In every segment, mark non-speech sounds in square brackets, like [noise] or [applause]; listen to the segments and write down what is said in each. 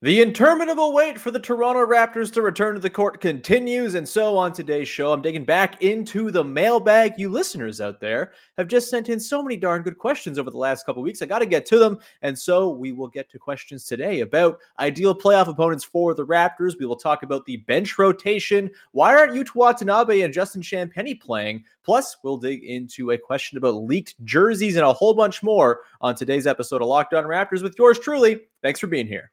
The interminable wait for the Toronto Raptors to return to the court continues. And so on today's show, I'm digging back into the mailbag. You listeners out there have just sent in so many darn good questions over the last couple weeks. I got to get to them. And so we will get to questions today about ideal playoff opponents for the Raptors. We will talk about the bench rotation. Why aren't Yuta Watanabe and Justin Champagnie playing? Plus, we'll dig into a question about leaked jerseys and a whole bunch more on today's episode of Locked On Raptors with yours truly. Thanks for being here.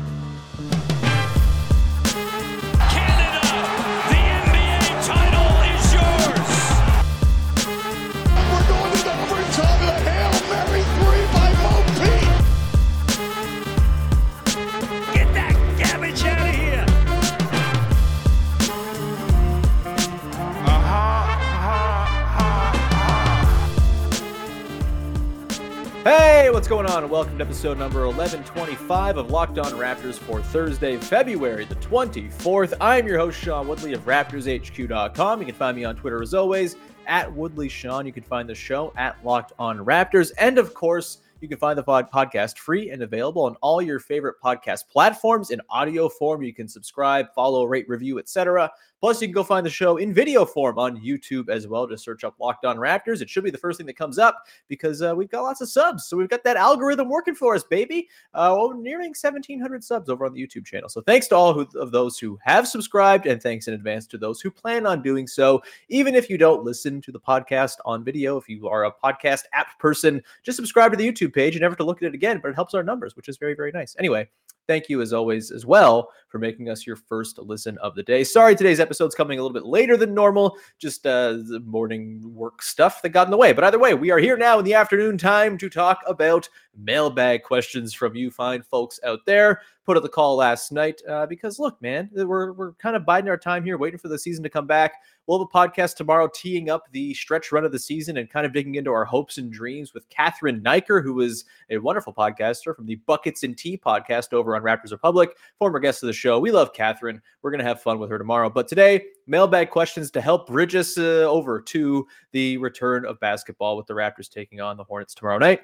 Hey, what's going on? Welcome to episode number 1125 of Locked On Raptors for Thursday, February the 24th. I'm your host, Sean Woodley of RaptorsHQ.com. You can find me on Twitter as always at Woodley Sean. You can find the show at Locked On Raptors. And of course, you can find the pod- podcast free and available on all your favorite podcast platforms in audio form. You can subscribe, follow, rate, review, etc. Plus, you can go find the show in video form on YouTube as well. Just search up Locked On Raptors. It should be the first thing that comes up because uh, we've got lots of subs. So we've got that algorithm working for us, baby. Uh, well, nearing 1,700 subs over on the YouTube channel. So thanks to all who, of those who have subscribed, and thanks in advance to those who plan on doing so. Even if you don't listen to the podcast on video, if you are a podcast app person, just subscribe to the YouTube page and never to look at it again. But it helps our numbers, which is very, very nice. Anyway, thank you as always as well for making us your first listen of the day. Sorry, today's episode's coming a little bit later than normal, just uh, the morning work stuff that got in the way. But either way, we are here now in the afternoon time to talk about mailbag questions from you fine folks out there. Put up the call last night uh, because look, man, we're we're kind of biding our time here, waiting for the season to come back. We'll have a podcast tomorrow teeing up the stretch run of the season and kind of digging into our hopes and dreams with Catherine Niker, who is a wonderful podcaster from the Buckets and Tea podcast over on Raptors Republic, former guest of the show. We love Catherine. We're going to have fun with her tomorrow. But today, mailbag questions to help bridge us uh, over to the return of basketball with the Raptors taking on the Hornets tomorrow night.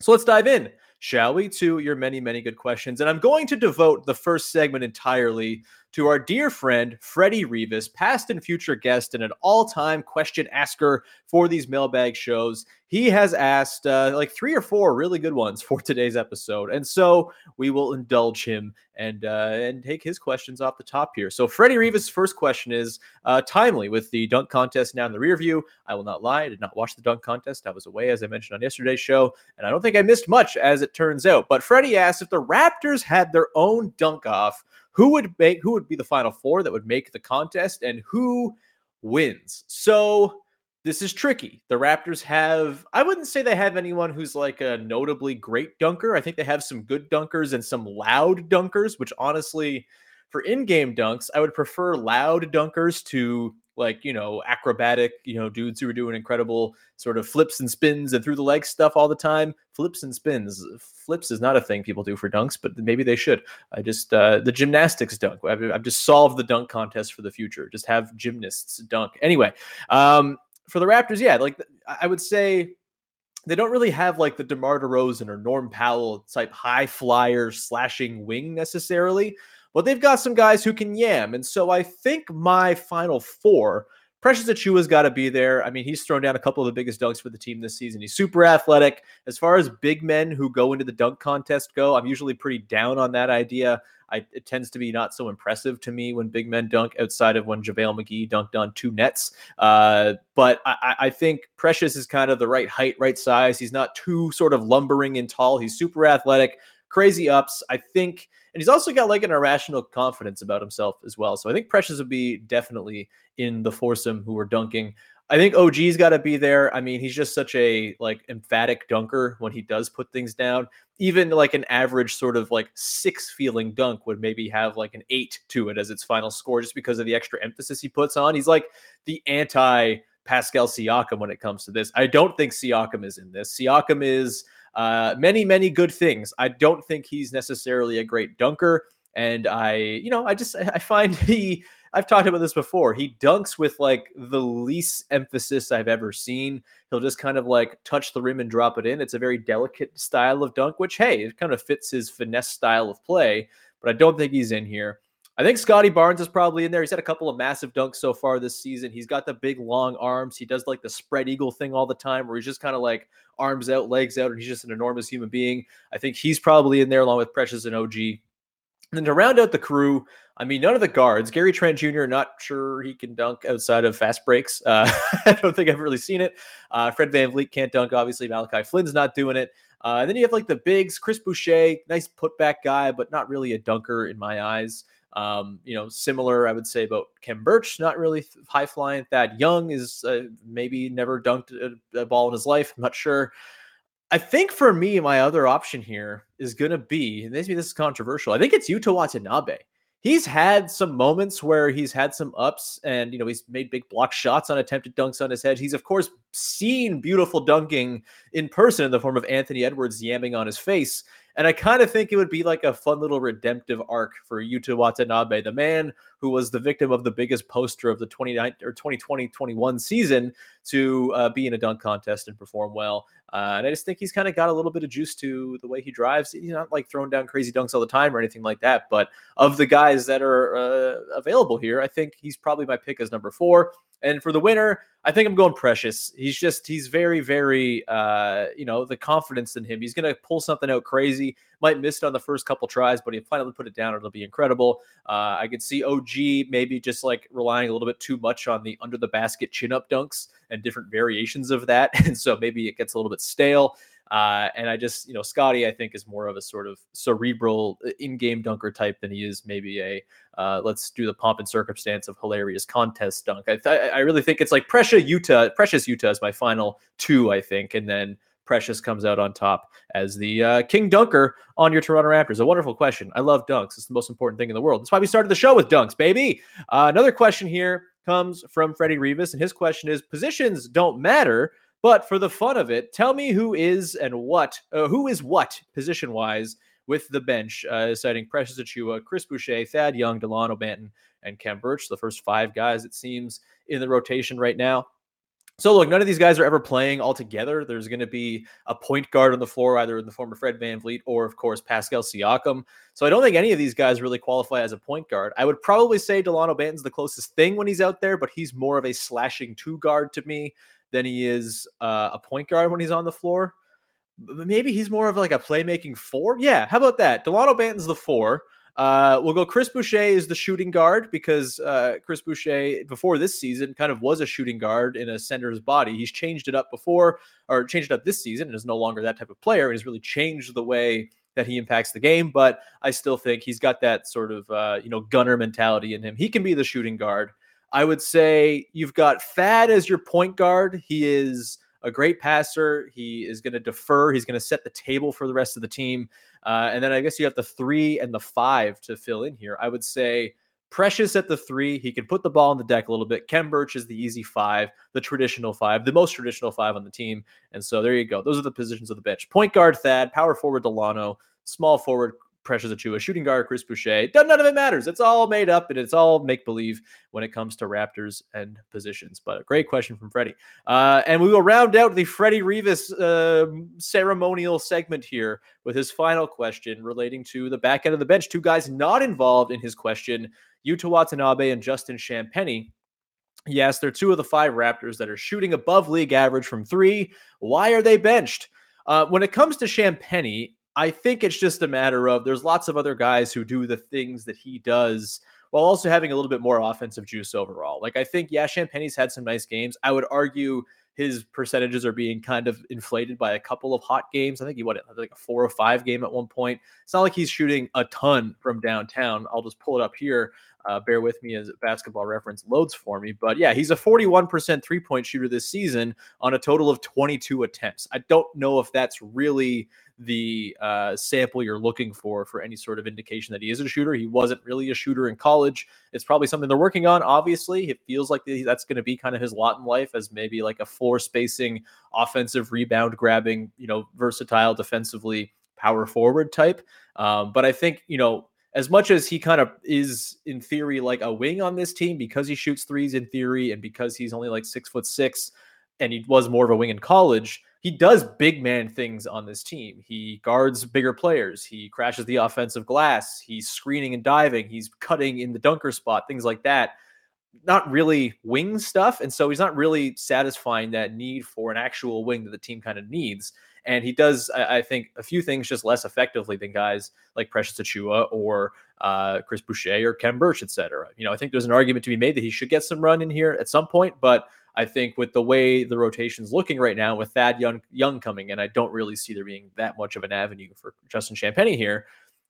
So let's dive in, shall we, to your many, many good questions. And I'm going to devote the first segment entirely to our dear friend, Freddie Rivas, past and future guest and an all time question asker for these mailbag shows. He has asked uh, like three or four really good ones for today's episode. And so we will indulge him and uh, and take his questions off the top here. So Freddie Rivas' first question is uh, timely with the dunk contest now in the rear view. I will not lie, I did not watch the dunk contest. I was away, as I mentioned on yesterday's show, and I don't think I missed much as it turns out. But Freddie asked if the Raptors had their own dunk off, who would make who would be the final four that would make the contest, and who wins? So this is tricky. The Raptors have, I wouldn't say they have anyone who's like a notably great dunker. I think they have some good dunkers and some loud dunkers, which honestly, for in game dunks, I would prefer loud dunkers to like, you know, acrobatic, you know, dudes who are doing incredible sort of flips and spins and through the leg stuff all the time. Flips and spins. Flips is not a thing people do for dunks, but maybe they should. I just, uh, the gymnastics dunk. I've, I've just solved the dunk contest for the future. Just have gymnasts dunk. Anyway, um, for the Raptors, yeah, like I would say they don't really have like the DeMar DeRozan or Norm Powell type high flyer slashing wing necessarily, but they've got some guys who can yam. And so I think my final four, Precious Achiuwa's got to be there. I mean, he's thrown down a couple of the biggest dunks for the team this season. He's super athletic. As far as big men who go into the dunk contest go, I'm usually pretty down on that idea. I, it tends to be not so impressive to me when big men dunk outside of when JaVale McGee dunked on two nets. Uh, but I, I think Precious is kind of the right height, right size. He's not too sort of lumbering and tall. He's super athletic, crazy ups. I think And he's also got like an irrational confidence about himself as well. So I think Precious would be definitely in the foursome who are dunking. I think OG's got to be there. I mean, he's just such a like emphatic dunker when he does put things down. Even like an average sort of like six feeling dunk would maybe have like an eight to it as its final score just because of the extra emphasis he puts on. He's like the anti Pascal Siakam when it comes to this. I don't think Siakam is in this. Siakam is uh, many, many good things. I don't think he's necessarily a great dunker. And I, you know, I just I find [laughs] he I've talked about this before. He dunks with like the least emphasis I've ever seen. He'll just kind of like touch the rim and drop it in. It's a very delicate style of dunk, which hey, it kind of fits his finesse style of play. But I don't think he's in here. I think Scottie Barnes is probably in there. He's had a couple of massive dunks so far this season. He's got the big long arms. He does like the spread eagle thing all the time where he's just kind of like arms out, legs out, and he's just an enormous human being. I think he's probably in there along with Precious and OG. And then to round out the crew, I mean, none of the guards. Gary Trent Jr. Not sure he can dunk outside of fast breaks. Uh, [laughs] I don't think I've really seen it. Uh, Fred VanVleet can't dunk. Obviously, Malachi Flynn's not doing it. Uh, and then you have like the bigs, Chris Boucher, nice putback guy, but not really a dunker in my eyes. Um, you know, similar, I would say about Khem Birch, not really high flying. Thad Young is uh, maybe never dunked a, a ball in his life. I'm not sure. I think for me, my other option here is going to be, and maybe this is controversial. I think it's Yuta Watanabe he's had some moments where he's had some ups and you know he's made big block shots on attempted dunks on his head he's of course seen beautiful dunking in person in the form of anthony edwards yamming on his face and i kind of think it would be like a fun little redemptive arc for yuta watanabe the man who was the victim of the biggest poster of the 29 or 2020-21 season to uh, be in a dunk contest and perform well uh, and I just think he's kind of got a little bit of juice to the way he drives. He's not like throwing down crazy dunks all the time or anything like that. But of the guys that are uh, available here, I think he's probably my pick as number four. And for the winner, I think I'm going Precious. He's just he's very very uh, you know the confidence in him. He's gonna pull something out crazy. Might miss it on the first couple tries, but he finally put it down. It'll be incredible. Uh, I could see OG maybe just like relying a little bit too much on the under the basket chin up dunks and different variations of that, [laughs] and so maybe it gets a little bit stale. Uh, and I just, you know, Scottie, I think is more of a sort of cerebral uh, in-game dunker type than he is maybe a uh, let's do the pomp and circumstance of hilarious contest dunk. I, th- I really think it's like Precious Yuta, Precious Yuta is my final two, I think, and then Precious comes out on top as the uh, king dunker on your Toronto Raptors. A wonderful question. I love dunks. It's the most important thing in the world. That's why we started the show with dunks, baby. Uh, another question here comes from Freddie Rivas, and his question is: Positions don't matter but for the fun of it, tell me who is and what, uh, who is what position wise with the bench, uh, citing Precious Achiuwa, Chris Boucher, Thad Young, Delano Banton, and Khem Birch, the first five guys, it seems, in the rotation right now. So look, none of these guys are ever playing all together. There's going to be a point guard on the floor, either in the form of Fred VanVleet or, of course, Pascal Siakam. So I don't think any of these guys really qualify as a point guard. I would probably say Delano Banton's the closest thing when he's out there, but he's more of a slashing two guard to me than he is uh, a point guard when he's on the floor. Maybe he's more of like a playmaking four. Yeah, how about that? Delano Banton's the four. Uh, we'll go. Chris Boucher is the shooting guard because uh, Chris Boucher before this season kind of was a shooting guard in a center's body. He's changed it up before, or changed it up this season, and is no longer that type of player. And has really changed the way that he impacts the game. But I still think he's got that sort of uh, you know gunner mentality in him. He can be the shooting guard. I would say you've got Thad as your point guard. He is a great passer. He is going to defer. He's going to set the table for the rest of the team. Uh, and then I guess you have the three and the five to fill in here. I would say Precious at the three. He can put the ball on the deck a little bit. Khem Birch is the easy five, the traditional five, the most traditional five on the team. And so there you go. Those are the positions of the bench. Point guard Thad, power forward Delano, small forward Precious Achiuwa, shooting guard Chris Boucher. None of it matters. It's all made up and it's all make believe when it comes to Raptors and positions. But a great question from Freddie. Uh, and we will round out the Freddie Rivas uh, ceremonial segment here with his final question relating to the back end of the bench. Two guys not involved in his question Yuta Watanabe and Justin Champagnie. Yes, they're two of the five Raptors that are shooting above league average from three. Why are they benched? Uh, when it comes to Champagnie, I think it's just a matter of there's lots of other guys who do the things that he does while also having a little bit more offensive juice overall. Like I think, yeah, Champagnie's had some nice games. I would argue his percentages are being kind of inflated by a couple of hot games. I think he what like a four or five game at one point. It's not like he's shooting a ton from downtown. I'll just pull it up here. Uh, bear with me as basketball reference loads for me. But yeah, he's a 41% three point shooter this season on a total of 22 attempts. I don't know if that's really the uh, sample you're looking for for any sort of indication that he is a shooter. He wasn't really a shooter in college. It's probably something they're working on. Obviously, it feels like that's going to be kind of his lot in life as maybe like a floor spacing, offensive rebound grabbing, you know, versatile defensively power forward type. Um, but I think you know as much as he kind of is in theory like a wing on this team because he shoots threes in theory and because he's only like six foot six and he was more of a wing in college he does big man things on this team. He guards bigger players. He crashes the offensive glass. He's screening and diving. He's cutting in the dunker spot things like that. Not really wing stuff and so he's not really satisfying that need for an actual wing that the team kind of needs and he does, I, think, a few things just less effectively than guys like Precious Achiuwa or uh, Chris Boucher or Khem Birch, etc. You know, I think there's an argument to be made that he should get some run in here at some point, but I think with the way the rotation's looking right now, with Thad Young, Young coming in, I don't really see there being that much of an avenue for Justin Champagnie here.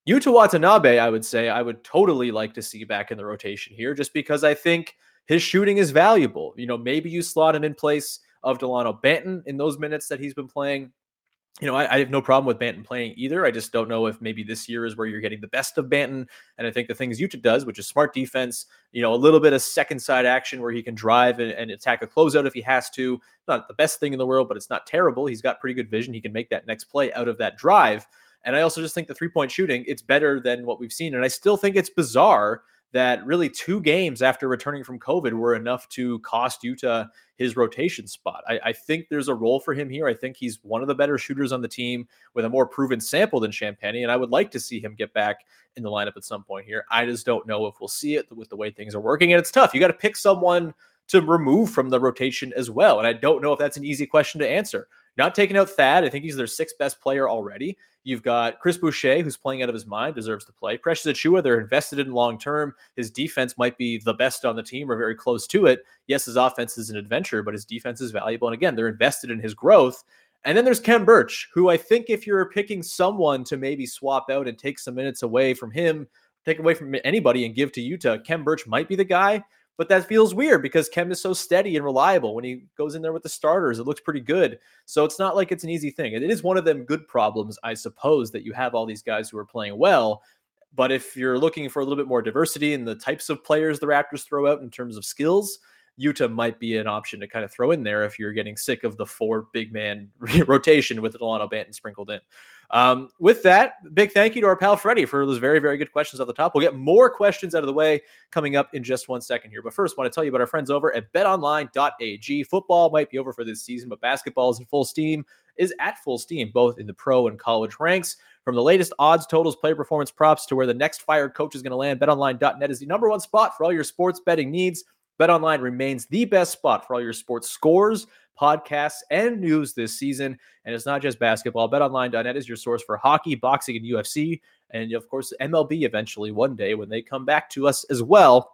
Yuta Watanabe, I would say, I would totally like to see back in the rotation here, just because I think his shooting is valuable. You know, maybe you slot him in place of Delano Banton in those minutes that he's been playing you know, I, I, have no problem with Banton playing either. I just don't know if maybe this year is where you're getting the best of Banton. And I think the things Yuta does, which is smart defense, you know, a little bit of second side action where he can drive and, and attack a closeout if he has to. Not the best thing in the world, but it's not terrible. He's got pretty good vision. He can make that next play out of that drive. And I also just think the three point shooting, it's better than what we've seen. And I still think it's bizarre that really two games after returning from COVID were enough to cost Yuta his rotation spot. I, I, think there's a role for him here. I think he's one of the better shooters on the team with a more proven sample than Champagnie, and I would like to see him get back in the lineup at some point here. I just don't know if we'll see it with the way things are working, and it's tough. You got to pick someone to remove from the rotation as well, and I don't know if that's an easy question to answer. Not taking out Thad, I think he's their sixth best player already. You've got Chris Boucher, who's playing out of his mind, deserves to play. Precious Achiuwa, they're invested in long term. His defense might be the best on the team or very close to it. Yes, his offense is an adventure, but his defense is valuable. And again, they're invested in his growth. And then there's Khem Birch, who I think if you're picking someone to maybe swap out and take some minutes away from him, take away from anybody and give to Yuta, Khem Birch might be the guy. But that feels weird because Khem is so steady and reliable. When he goes in there with the starters, it looks pretty good. So it's not like it's an easy thing. It is one of them good problems, I suppose, that you have all these guys who are playing well. But if you're looking for a little bit more diversity in the types of players the Raptors throw out in terms of skills, Yuta might be an option to kind of throw in there if you're getting sick of the four big man [laughs] rotation with Delano Banton sprinkled in. Um, with that, big thank you to our pal Freddie for those very, very good questions at the top. We'll get more questions out of the way coming up in just one second here. But first, I want to tell you about our friends over at betonline.ag. Football might be over for this season, but basketball is in full steam, is at full steam, both in the pro and college ranks. From the latest odds, totals, player performance props to where the next fired coach is going to land, betonline.net is the number one spot for all your sports betting needs. BetOnline remains the best spot for all your sports scores, podcasts, and news this season. And it's not just basketball. BetOnline.net is your source for hockey, boxing, and UFC. And of course, MLB eventually one day when they come back to us as well.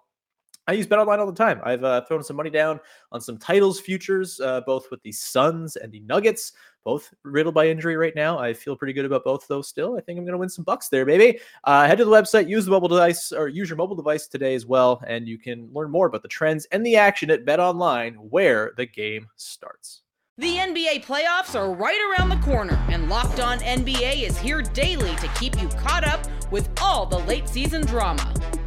I use BetOnline all the time. I've uh, thrown some money down on some titles futures, uh, both with the Suns and the Nuggets, both riddled by injury right now. I feel pretty good about both of those still. I think I'm going to win some bucks there, baby. Uh, head to the website, use the mobile device or use your mobile device today as well, and you can learn more about the trends and the action at BetOnline, where the game starts. The NBA playoffs are right around the corner, and Locked On NBA is here daily to keep you caught up with all the late season drama.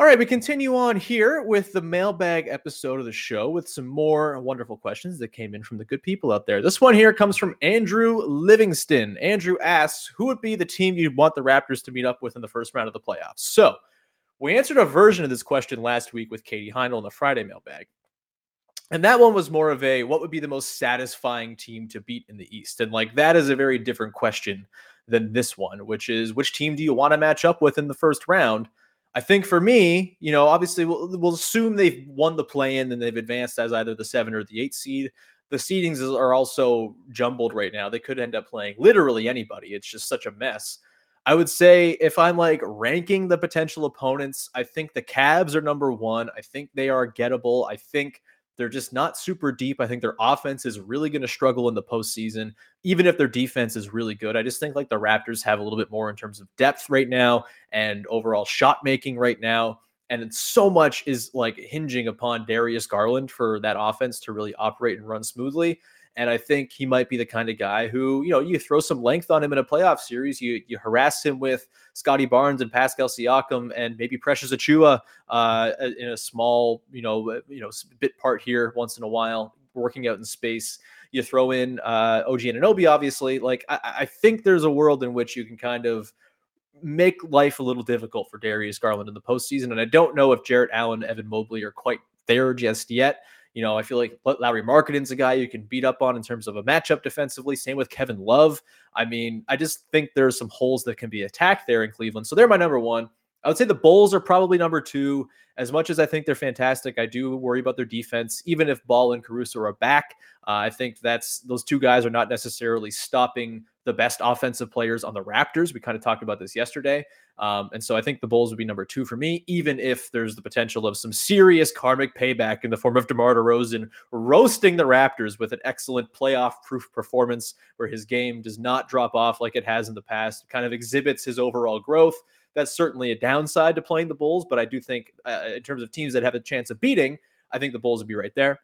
All right, we continue on here with the mailbag episode of the show with some more wonderful questions that came in from the good people out there. This one here comes from Andrew Livingston. Andrew asks, Who would be the team you'd want the Raptors to meet up with in the first round of the playoffs? So we answered a version of this question last week with Katie Heindl in the Friday mailbag. And that one was more of a what would be the most satisfying team to beat in the East? And like that is a very different question than this one, which is which team do you want to match up with in the first round? I think for me, you know, obviously we'll, we'll assume they've won the play in and they've advanced as either the seven or the eight seed. The seedings are also jumbled right now. They could end up playing literally anybody. It's just such a mess. I would say if I'm like ranking the potential opponents, I think the Cavs are number one. I think they are gettable. I think they're just not super deep. I think their offense is really going to struggle in the postseason, even if their defense is really good. I just think like the Raptors have a little bit more in terms of depth right now and overall shot making right now. And so much is like hinging upon Darius Garland for that offense to really operate and run smoothly. And I think he might be the kind of guy who, you know, you throw some length on him in a playoff series, you you harass him with Scottie Barnes and Pascal Siakam and maybe Precious Achiuwa uh, in a small, you know, uh, you know, bit part here once in a while, working out in space. You throw in uh, OG Anunoby, obviously. Like I, I think there's a world in which you can kind of make life a little difficult for Darius Garland in the postseason. And I don't know if Jarrett Allen, Evan Mobley are quite there just yet. You know, I feel like Lauri Markkanen's a guy you can beat up on in terms of a matchup defensively. Same with Kevin Love. I mean, I just think there's some holes that can be attacked there in Cleveland. So they're my number one. I would say the Bulls are probably number two. As much as I think they're fantastic, I do worry about their defense. Even if Ball and Caruso are back, uh, I think that's those two guys are not necessarily stopping the best offensive players on the Raptors. We kind of talked about this yesterday. Um, and so I think the Bulls would be number two for me, even if there's the potential of some serious karmic payback in the form of DeMar DeRozan roasting the Raptors with an excellent playoff proof performance where his game does not drop off like it has in the past, kind of exhibits his overall growth. That's certainly a downside to playing the Bulls, but I do think, uh, in terms of teams that have a chance of beating, I think the Bulls would be right there.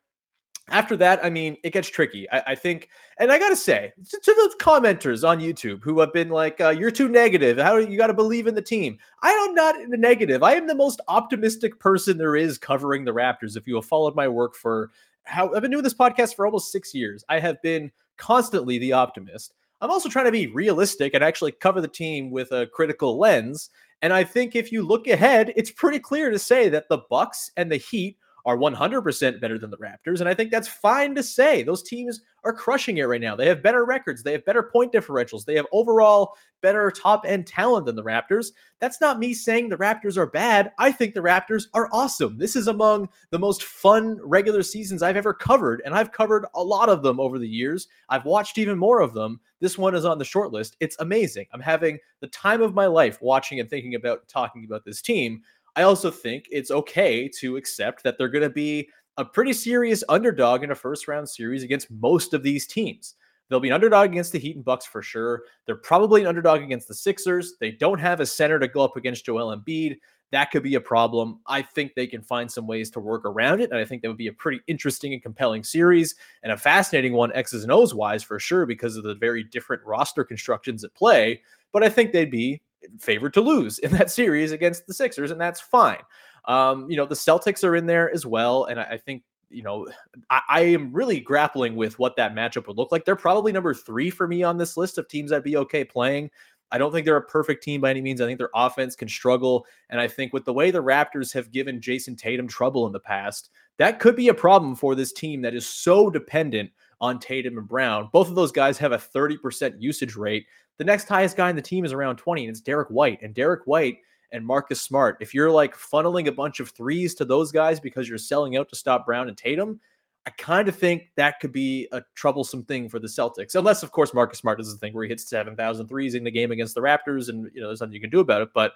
After that, I mean, it gets tricky. I, I think, and I gotta say to, to, those commenters on YouTube who have been like, uh, "You're too negative. How you got to believe in the team?" I am not in the negative. I am the most optimistic person there is covering the Raptors. If you have followed my work for how I've been doing this podcast for almost six years, I have been constantly the optimist. I'm also trying to be realistic and actually cover the team with a critical lens. And I think if you look ahead, it's pretty clear to say that the Bucks and the Heat are 100% better than the Raptors. And I think that's fine to say. Those teams are crushing it right now. They have better records, they have better point differentials, they have overall better top end talent than the Raptors. That's not me saying the Raptors are bad. I think the Raptors are awesome. This is among the most fun regular seasons I've ever covered, and I've covered a lot of them over the years. I've watched even more of them. This one is on the short list. It's amazing. I'm having the time of my life watching and thinking about talking about this team. I also think it's okay to accept that they're going to be a pretty serious underdog in a first round series against most of these teams. They'll be an underdog against the Heat and Bucks for sure. They're probably an underdog against the Sixers. They don't have a center to go up against Joel Embiid. That could be a problem. I think they can find some ways to work around it. And I think that would be a pretty interesting and compelling series and a fascinating one, X's and O's wise, for sure, because of the very different roster constructions at play. But I think they'd be favored to lose in that [laughs] series against the Sixers, and that's fine. Um, you know, the Celtics are in there as well, and I, I think you know I, I, am really grappling with what that matchup would look like. They're probably number three for me on this list of teams I'd be okay playing. I don't think they're a perfect team by any means. I think their offense can struggle, and I think with the way the Raptors have given Jayson Tatum trouble in the past, that could be a problem for this team that is so dependent on Tatum and Brown. Both of those guys have a 30% usage rate. The next highest guy in the team is around 20, and it's Derrick White. And Derrick White and Marcus Smart, if you're like funneling a bunch of threes to those guys because you're selling out to stop Brown and Tatum, I kind of think that could be a troublesome thing for the Celtics. Unless, of course, Marcus Smart does the thing where he hits 7,000 threes in the game against the Raptors, and you know there's nothing you can do about it. But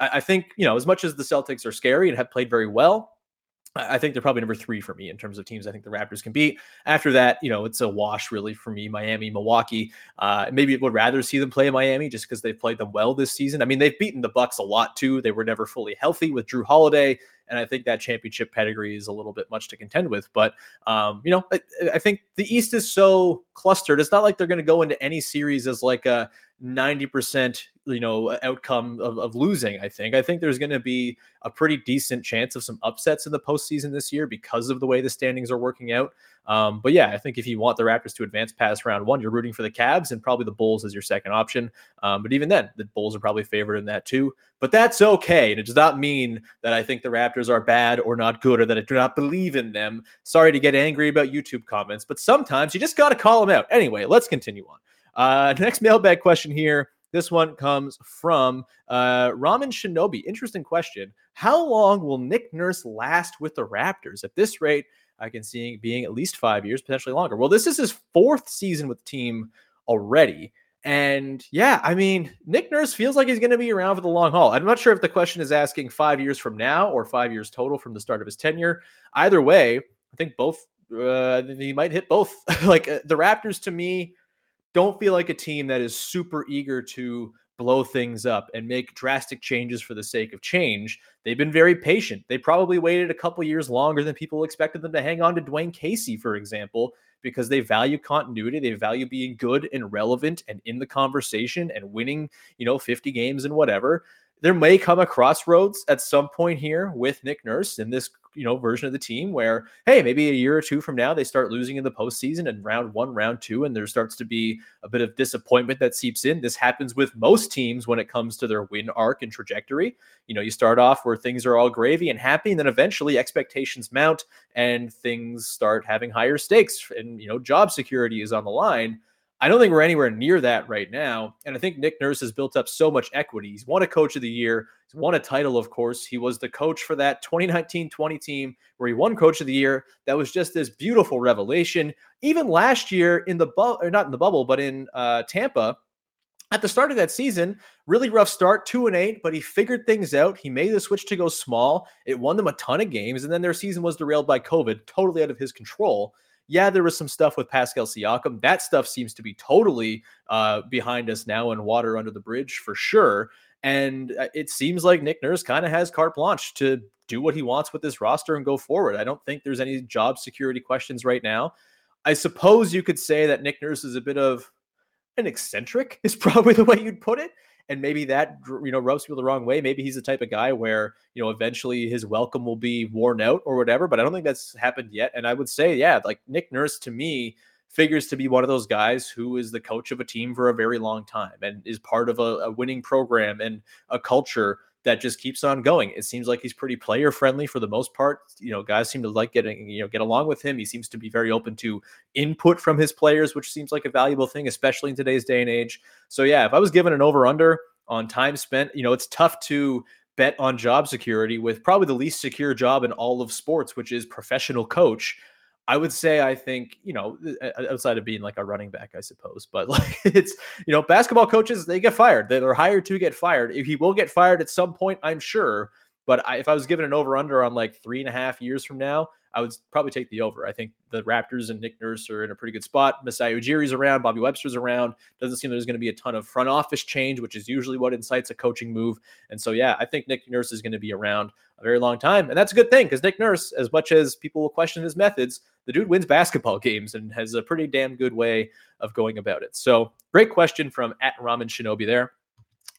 I, I think you know as much as the Celtics are scary and have played very well, I think they're probably number three for me in terms of teams I think the Raptors can beat. After that, you know, it's a wash really for me. Miami, Milwaukee. Uh, maybe would rather see them play Miami just because they've played them well this season. I mean, they've beaten the Bucks a lot too. They were never fully healthy with Jrue Holiday, and I think that championship pedigree is a little bit much to contend with. But um, you know, I, I think the East is so clustered. It's not like they're going to go into any series as like a 90% you know outcome of, of losing i think. I think there's going to be a pretty decent chance of some upsets in the postseason this year because of the way the standings are working out. Um, but yeah i think if you want the raptors to advance past round one you're rooting for the Cavs and probably the bulls as your second option. Um, but even then the bulls are probably favored in that too. But that's okay and it does not mean that i think the raptors are bad or not good or that i do not believe in them. Sorry to get angry about youtube comments but sometimes you just got to call them out. Anyway let's continue on uh, [laughs] next mailbag question here This one comes from uh, Ramen Shinobi. Interesting question. How long will Nick Nurse last with the Raptors? At this rate, I can see being at least five years, potentially longer. Well, this is his fourth season with the team already. And yeah, I mean, Nick Nurse feels like he's going to be around for the long haul. I'm not sure if the question is asking five years from now or five years total from the start of his tenure. Either way, I think both, uh, he might hit both. [laughs] like uh, the Raptors to me don't feel like a team that is super eager to blow things up and make drastic changes for the sake of change. They've been very patient. They probably waited a couple years longer than people expected them to hang on to Dwane Casey, for example, because they value continuity. They value being good and relevant and in the conversation and winning, you know, 50 games and whatever there may come a crossroads at some point here with Nick Nurse in this you know version of the team where hey maybe a year or two from now they start losing in the postseason and round one round two and there starts to be a bit of disappointment that seeps in. This happens with most teams when it comes to their win arc and trajectory. You know you start off where things are all gravy and happy and then eventually expectations mount and things start having higher stakes and you know job security is on the line I don't think we're anywhere near that right now. And I think Nick Nurse has built up so much equity. He's won a coach of the year, he's won a title, of course. He was the coach for that 2019 20 team where he won coach of the year. That was just this beautiful revelation. Even last year in the bubble, or not in the bubble, but in uh, Tampa, at the start of that season, really rough start, two and eight, but he figured things out. He made the switch to go small. It won them a ton of games, and then their season was derailed by COVID, totally out of his control yeah, there was some stuff with Pascal Siakam. That stuff seems to be totally uh, behind us now and water under the bridge for sure. And uh, it seems like Nick Nurse kind of has carte blanche to do what he wants with this roster and go forward. I don't think there's any job security questions right now. I suppose you could say that Nick Nurse is a bit of an eccentric, is probably the way you'd put it and maybe that you know rubs people the wrong way. Maybe he's the type of guy where you know eventually his welcome will be worn out or whatever. But I don't think that's happened yet. And I would say, yeah, like Nick Nurse to me figures to be one of those guys who is the coach of a team for a very long time and is part of a, a winning program and a culture that just keeps on going. It seems like he's pretty player friendly for the most part. You know, guys seem to like getting, you know, get along with him. He seems to be very open to input from his players, which seems like a valuable thing, especially in today's day and age. So yeah, if I was given an over under on time spent, you know, it's tough to bet on job security with probably the least secure job in all of sports, which is professional coach. I would say I think you know uh, uh, outside of being like a running back, I suppose, but [laughs] like it's you know basketball coaches they get fired. They're hired to get fired. If he will get fired at some point, I'm sure. But I, if I was given an over under on like three and a half years from now, I would probably take the over. I think the Raptors and Nick Nurse are in a pretty good spot. Masai Ujiri's around, Bobby Webster's around. Doesn't seem there's going to be a ton of front office change, which is usually what incites a coaching move. And so, yeah, I think Nick Nurse is going to be around a very long time. And that's a good thing because Nick Nurse, as much as people will question his methods, the dude wins basketball [laughs] games and has a pretty damn good way of going about it. So, great question from at Ramen Shinobi there.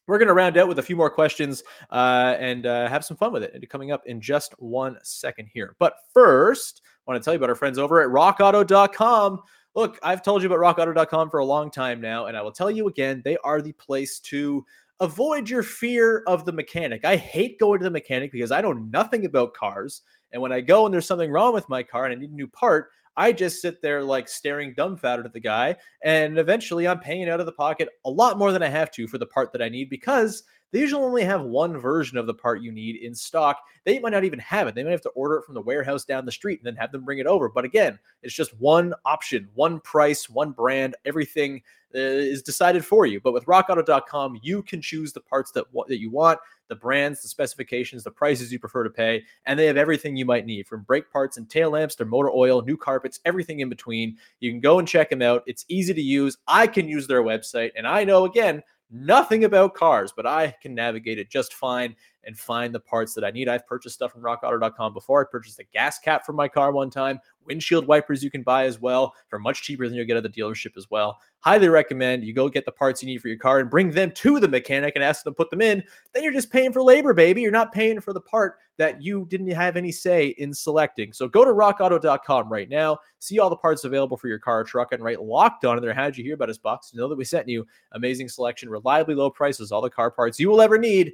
We're going to round out with a few more questions uh, and uh, have some fun with it. Coming up in just one second here. But first, I want to tell you about our friends over at rockauto.com. Look, I've told you about rockauto.com for a long time now, and I will tell you again, they are the place to avoid your fear of the mechanic. I hate going to the mechanic because I know nothing about cars. And when I go and there's something wrong with my car and I need a new part, I just sit there like staring dumbfounded at the guy. And eventually I'm paying out of the pocket a lot more than I have to for the part that I need because they usually only have one version of the part you need in stock. They might not even have it. They might have to order it from the warehouse down the street and then have them bring it over. But again, it's just one option, one price, one brand. Everything uh, is decided for you. But with rockauto.com, you can choose the parts that, that you want the brands, the specifications, the prices you prefer to pay, and they have everything you might need from brake parts and tail lamps to motor oil, new carpets, everything in between. You can go and check them out. It's easy to use. I can use their website, and I know again nothing about cars, but I can navigate it just fine and find the parts that I need. I've purchased stuff from rockauto.com before. I purchased a gas cap for my car one time, windshield wipers you can buy as well for much cheaper than you'll get at the dealership as well. Highly recommend you go get the parts you need for your car and bring them to the mechanic and ask them to put them in. Then you're just paying for labor, baby. You're not paying for the part that you didn't have any say in selecting. So go to rockauto.com right now, see all the parts available for your car or truck, and write locked on in there. How'd you hear about us box? Know that we sent you amazing selection, reliably low prices, all the car parts you will ever need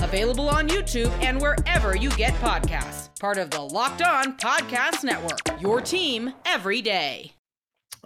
available on YouTube and wherever you get podcasts. Part of the Locked On Podcast Network, your team every day.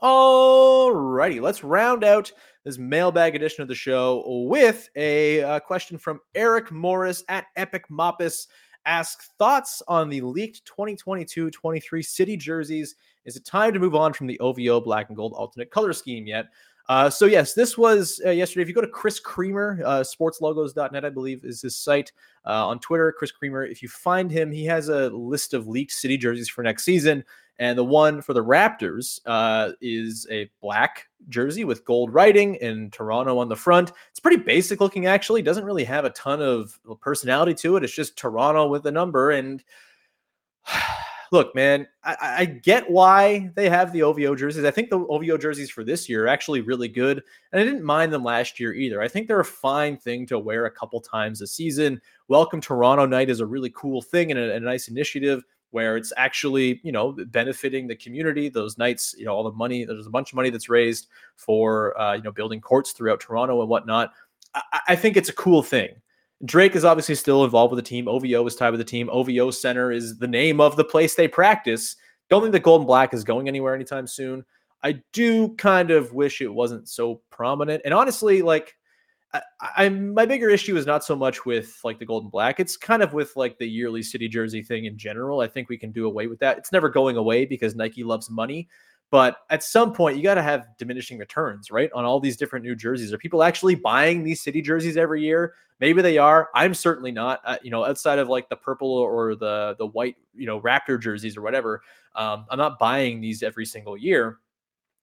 Alrighty, let's round out this mailbag edition of the show with a uh, question from Eric Morris at Epic Moppus. Ask thoughts on the leaked 2022-23 city jerseys. Is it time to move on from the OVO black and gold alternate color scheme yet? Uh, so yes, this was uh, yesterday. If you go to Chris Creamer, uh, sportslogos.net, I believe is his site uh, on Twitter. Chris Creamer. If you find him, he has a list of leaked city jerseys for next season, and the one for the Raptors uh, is a black jersey with gold writing and Toronto on the front. It's pretty basic looking, actually. Doesn't really have a ton of personality to it. It's just Toronto with a number and. [sighs] look, man, I, I, get why they have the OVO jerseys. I think the OVO jerseys for this year are actually really good. And I didn't mind them last year either. I think they're a fine thing to wear a couple times a season. Welcome Toronto Night is a really cool thing and a, a nice initiative where it's actually, you know, benefiting the community. Those nights, you know, all the money, there's a bunch of money that's raised for, uh, you know, building courts throughout Toronto and whatnot. I, I think it's a cool thing. Drake is obviously still involved with the team. OVO is tied with the team. OVO Center is the name of the place they practice. Don't think the Golden Black is going anywhere anytime soon. I do kind of wish it wasn't so prominent. And honestly, like I, I my bigger issue is not so much with like the Golden Black. It's kind of with like the yearly city jersey thing in general. I think we can do away with that. It's never going away because Nike loves money. But at some point, you got to have diminishing returns, right? On all these different new jerseys. Are people actually buying these city jerseys every year? Maybe they are. I'm certainly not. Uh, you know, outside of like the purple or the the white, you know, Raptor jerseys or whatever, um, I'm not buying these every single year.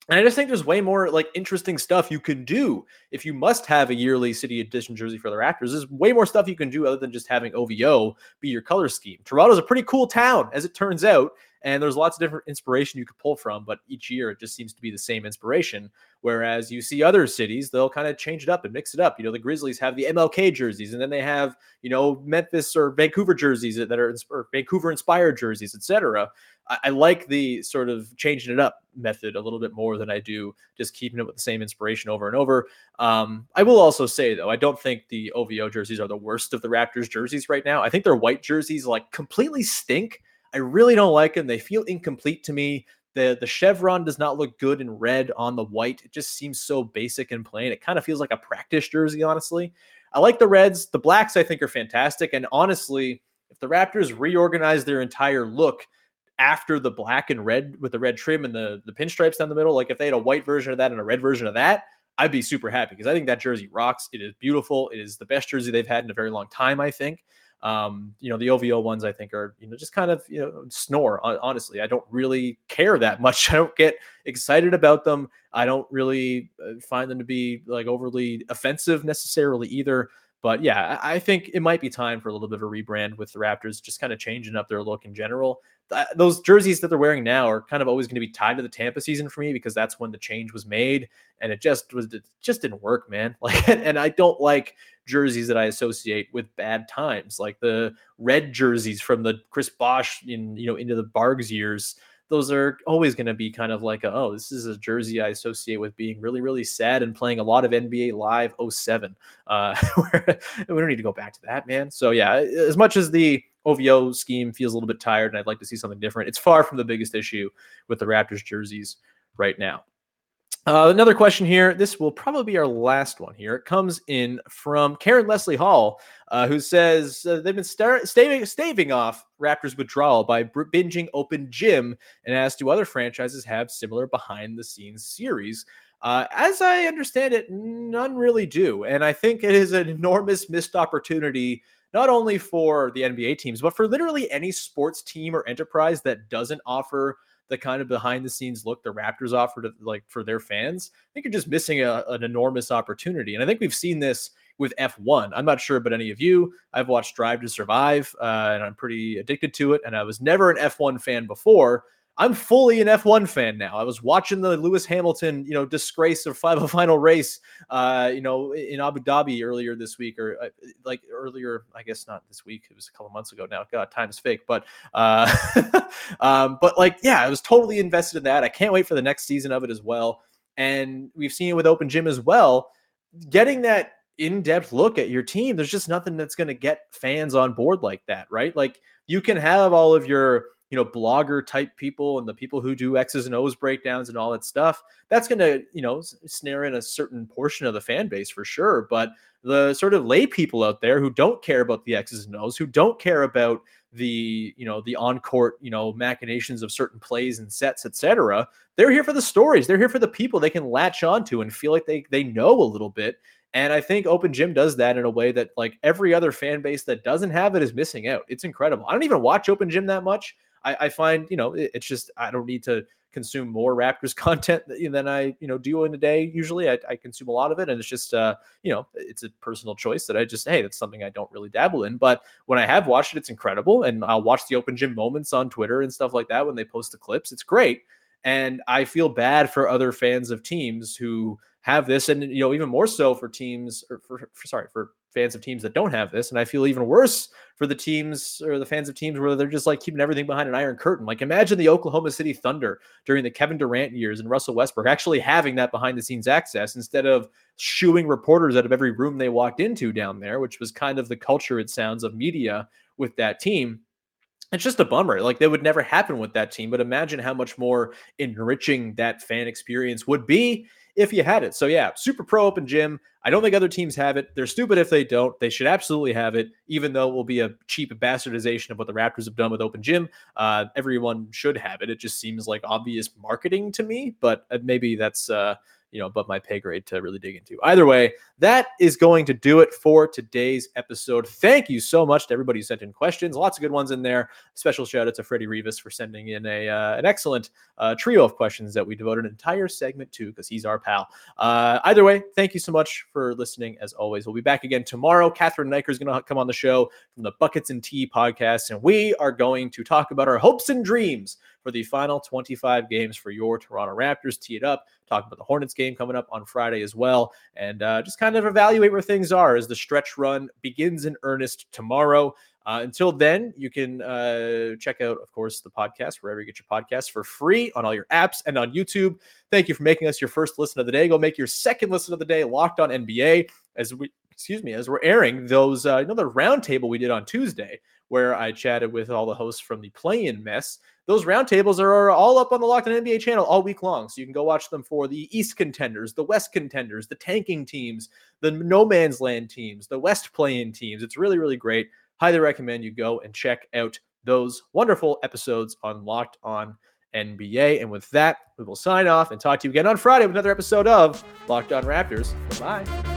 And I just think there's way more like interesting stuff you can do if you must have a yearly city edition jersey for the Raptors. There's way more stuff you can do other than just having OVO be your color scheme. Toronto's a pretty cool town, as it turns out, and there's lots of different inspiration you could pull from, but each year it just seems to be the same inspiration. Whereas you see other cities, they'll kind of change it up and mix it up. You know, the Grizzlies have the MLK jerseys, and then they have, you know, Memphis or Vancouver jerseys that are Vancouver inspired jerseys, etc. I, I like the sort of changing it up method a little bit more than I do just keeping it with the same inspiration over and over. Um, I will also say though, I don't think the OVO jerseys are the worst of the Raptors jerseys right now. I think their white jerseys like completely stink. I really don't like them. They feel incomplete to me. The the chevron does not look good in red on the white. It just seems so basic and plain. It kind of feels like a practice jersey, honestly. I like the reds. The blacks I think are fantastic. And honestly, if the Raptors reorganize their entire look after the black and red with the red trim and the the pinstripes down the middle, like if they had a white version of that and a red version of that, I'd be super happy because I think that jersey rocks. It is beautiful. It is the best jersey they've had in a very long time, I think. Um, you know, the OVO ones I think are, you know, just kind of, you know, snore. Honestly, I don't really care that much. [laughs] I don't get excited about them. I don't really uh, find them to be like overly offensive necessarily either. But yeah, I think it might be time for a little bit of a rebrand with the Raptors, just kind of changing up their look in general. Those jerseys that they're wearing now are kind of always going to be tied to the Tampa season for me because that's when the change was made, and it just was it just didn't work, man. [laughs] Like, and I don't like jerseys that I associate with bad times, like the red jerseys from the Chris Bosh in you know into the Bargs years those are always going to be kind of like, a, oh, this is a jersey I associate with being really, really sad and playing a lot of NBA Live 07. Uh, [laughs] we don't need to go back to that, man. So, yeah, as much as the OVO scheme feels a little bit tired and I'd like to see something different, it's far from the biggest issue with the Raptors jerseys right now. Uh, another question here. This will probably be our last one here. It comes in from Karen Leslie Hall, uh, who says uh, they've been star- staving, staving off Raptors withdrawal by binging Open Gym and asked, do other franchises have similar behind the scenes series? Uh, as I understand it, none really do. And I think it is an enormous missed opportunity, not only for the NBA teams, but for literally any sports team or enterprise that doesn't offer the kind of behind the scenes look the Raptors offer to like for their fans, I think you're just missing a, an enormous opportunity. And I think we've seen this with F1. I'm not sure about any of you. I've watched Drive to Survive, uh, and I'm pretty addicted to it. And I was never an F1 fan before. I'm fully an F1 fan now. I was watching the Lewis Hamilton, you know, disgrace of final [laughs] final race, uh, you know, in Abu Dhabi earlier this week, or uh, like earlier, I guess not this week. It was a couple months ago now. God, time's fake. But, uh, [laughs] um, but like, yeah, I was totally invested in that. I can't wait for the next season of it as well. And we've seen it with Open Gym as well. Getting that in-depth look at your team, there's just nothing that's going to get fans on board like that, right? Like you can have all of your you know blogger type people and the people who do x's and o's breakdowns and all that stuff that's going to you know snare in a certain portion of the fan base for sure but the sort of lay people out there who don't care about the x's and o's who don't care about the you know the on court you know machinations of certain plays and sets etc they're here for the stories they're here for the people they can latch onto and feel like they they know a little bit and I think Open Gym does that in a way that like every other fan base that doesn't have it is missing out. It's incredible. I don't even watch Open Gym that much. I, I find, you know, it, it's just I don't need to consume more Raptors [laughs] content than I, you know, do in a day. Usually I, I consume a lot of it. And it's just, uh, you know, it's a personal choice that I just, hey, that's something I don't really dabble in. But when I have watched it, it's incredible. And I'll watch the open gym moments on Twitter and stuff like that when they post the clips. It's great. And I feel bad for other fans of teams who have this, and you know, even more so for teams or for, for sorry for fans of teams that don't have this. And I feel even worse for the teams or the fans of teams where they're just like keeping everything behind an iron curtain. Like imagine the Oklahoma City Thunder during the Kevin Durant years and Russell Westbrook actually having that behind the scenes access instead of shooing reporters out of every room they walked into down there, which was kind of the culture it sounds of media with that team it's just a bummer. Like that would never happen with that team. But imagine how much more enriching that fan experience would be if you had it. So yeah, super pro open gym. I don't think other teams have it. They're stupid if they don't. They should absolutely have it, even though it will be a cheap bastardization of what the Raptors have done with open gym. Uh, everyone should have it. It just seems like obvious marketing to me, but uh, maybe that's uh, you know, above my pay grade to really dig into. Either way, that is going to do it for today's episode. Thank you so much to everybody who sent in questions. Lots of good ones in there. Special shout out to Freddie Rivas for sending in a uh, an excellent uh, trio of questions that we devoted an entire segment to because he's our pal. Uh, either way, thank you so much for listening. As always, we'll be back again tomorrow. Catherine Niker is going to come on the show from the Buckets and Tea podcast, and we are going to talk about our hopes and dreams for the final 25 games for your Toronto Raptors. Tee it up, talk about the Hornets game coming up on Friday as well, and uh, just kind of evaluate where things are as the stretch run begins in earnest tomorrow. Uh, until then, you can uh, check out, of course, the podcast wherever you get your podcasts for free on all your apps and on YouTube. Thank you for making us your first listen of the day. Go make your second listen of the day, Locked On NBA, as we excuse me, as we're airing those uh, another roundtable we did on Tuesday, where I chatted with all the hosts from the play-in mess those roundtables are all up on the Locked On NBA channel all week long. So you can go watch them for the East contenders, the West contenders, the tanking teams, the no man's land teams, the West play-in teams. It's really, really great. Highly recommend you go and check out those wonderful episodes on Locked On NBA. And with that, we will sign off and talk to you again on Friday with another episode of Locked On Raptors. Bye.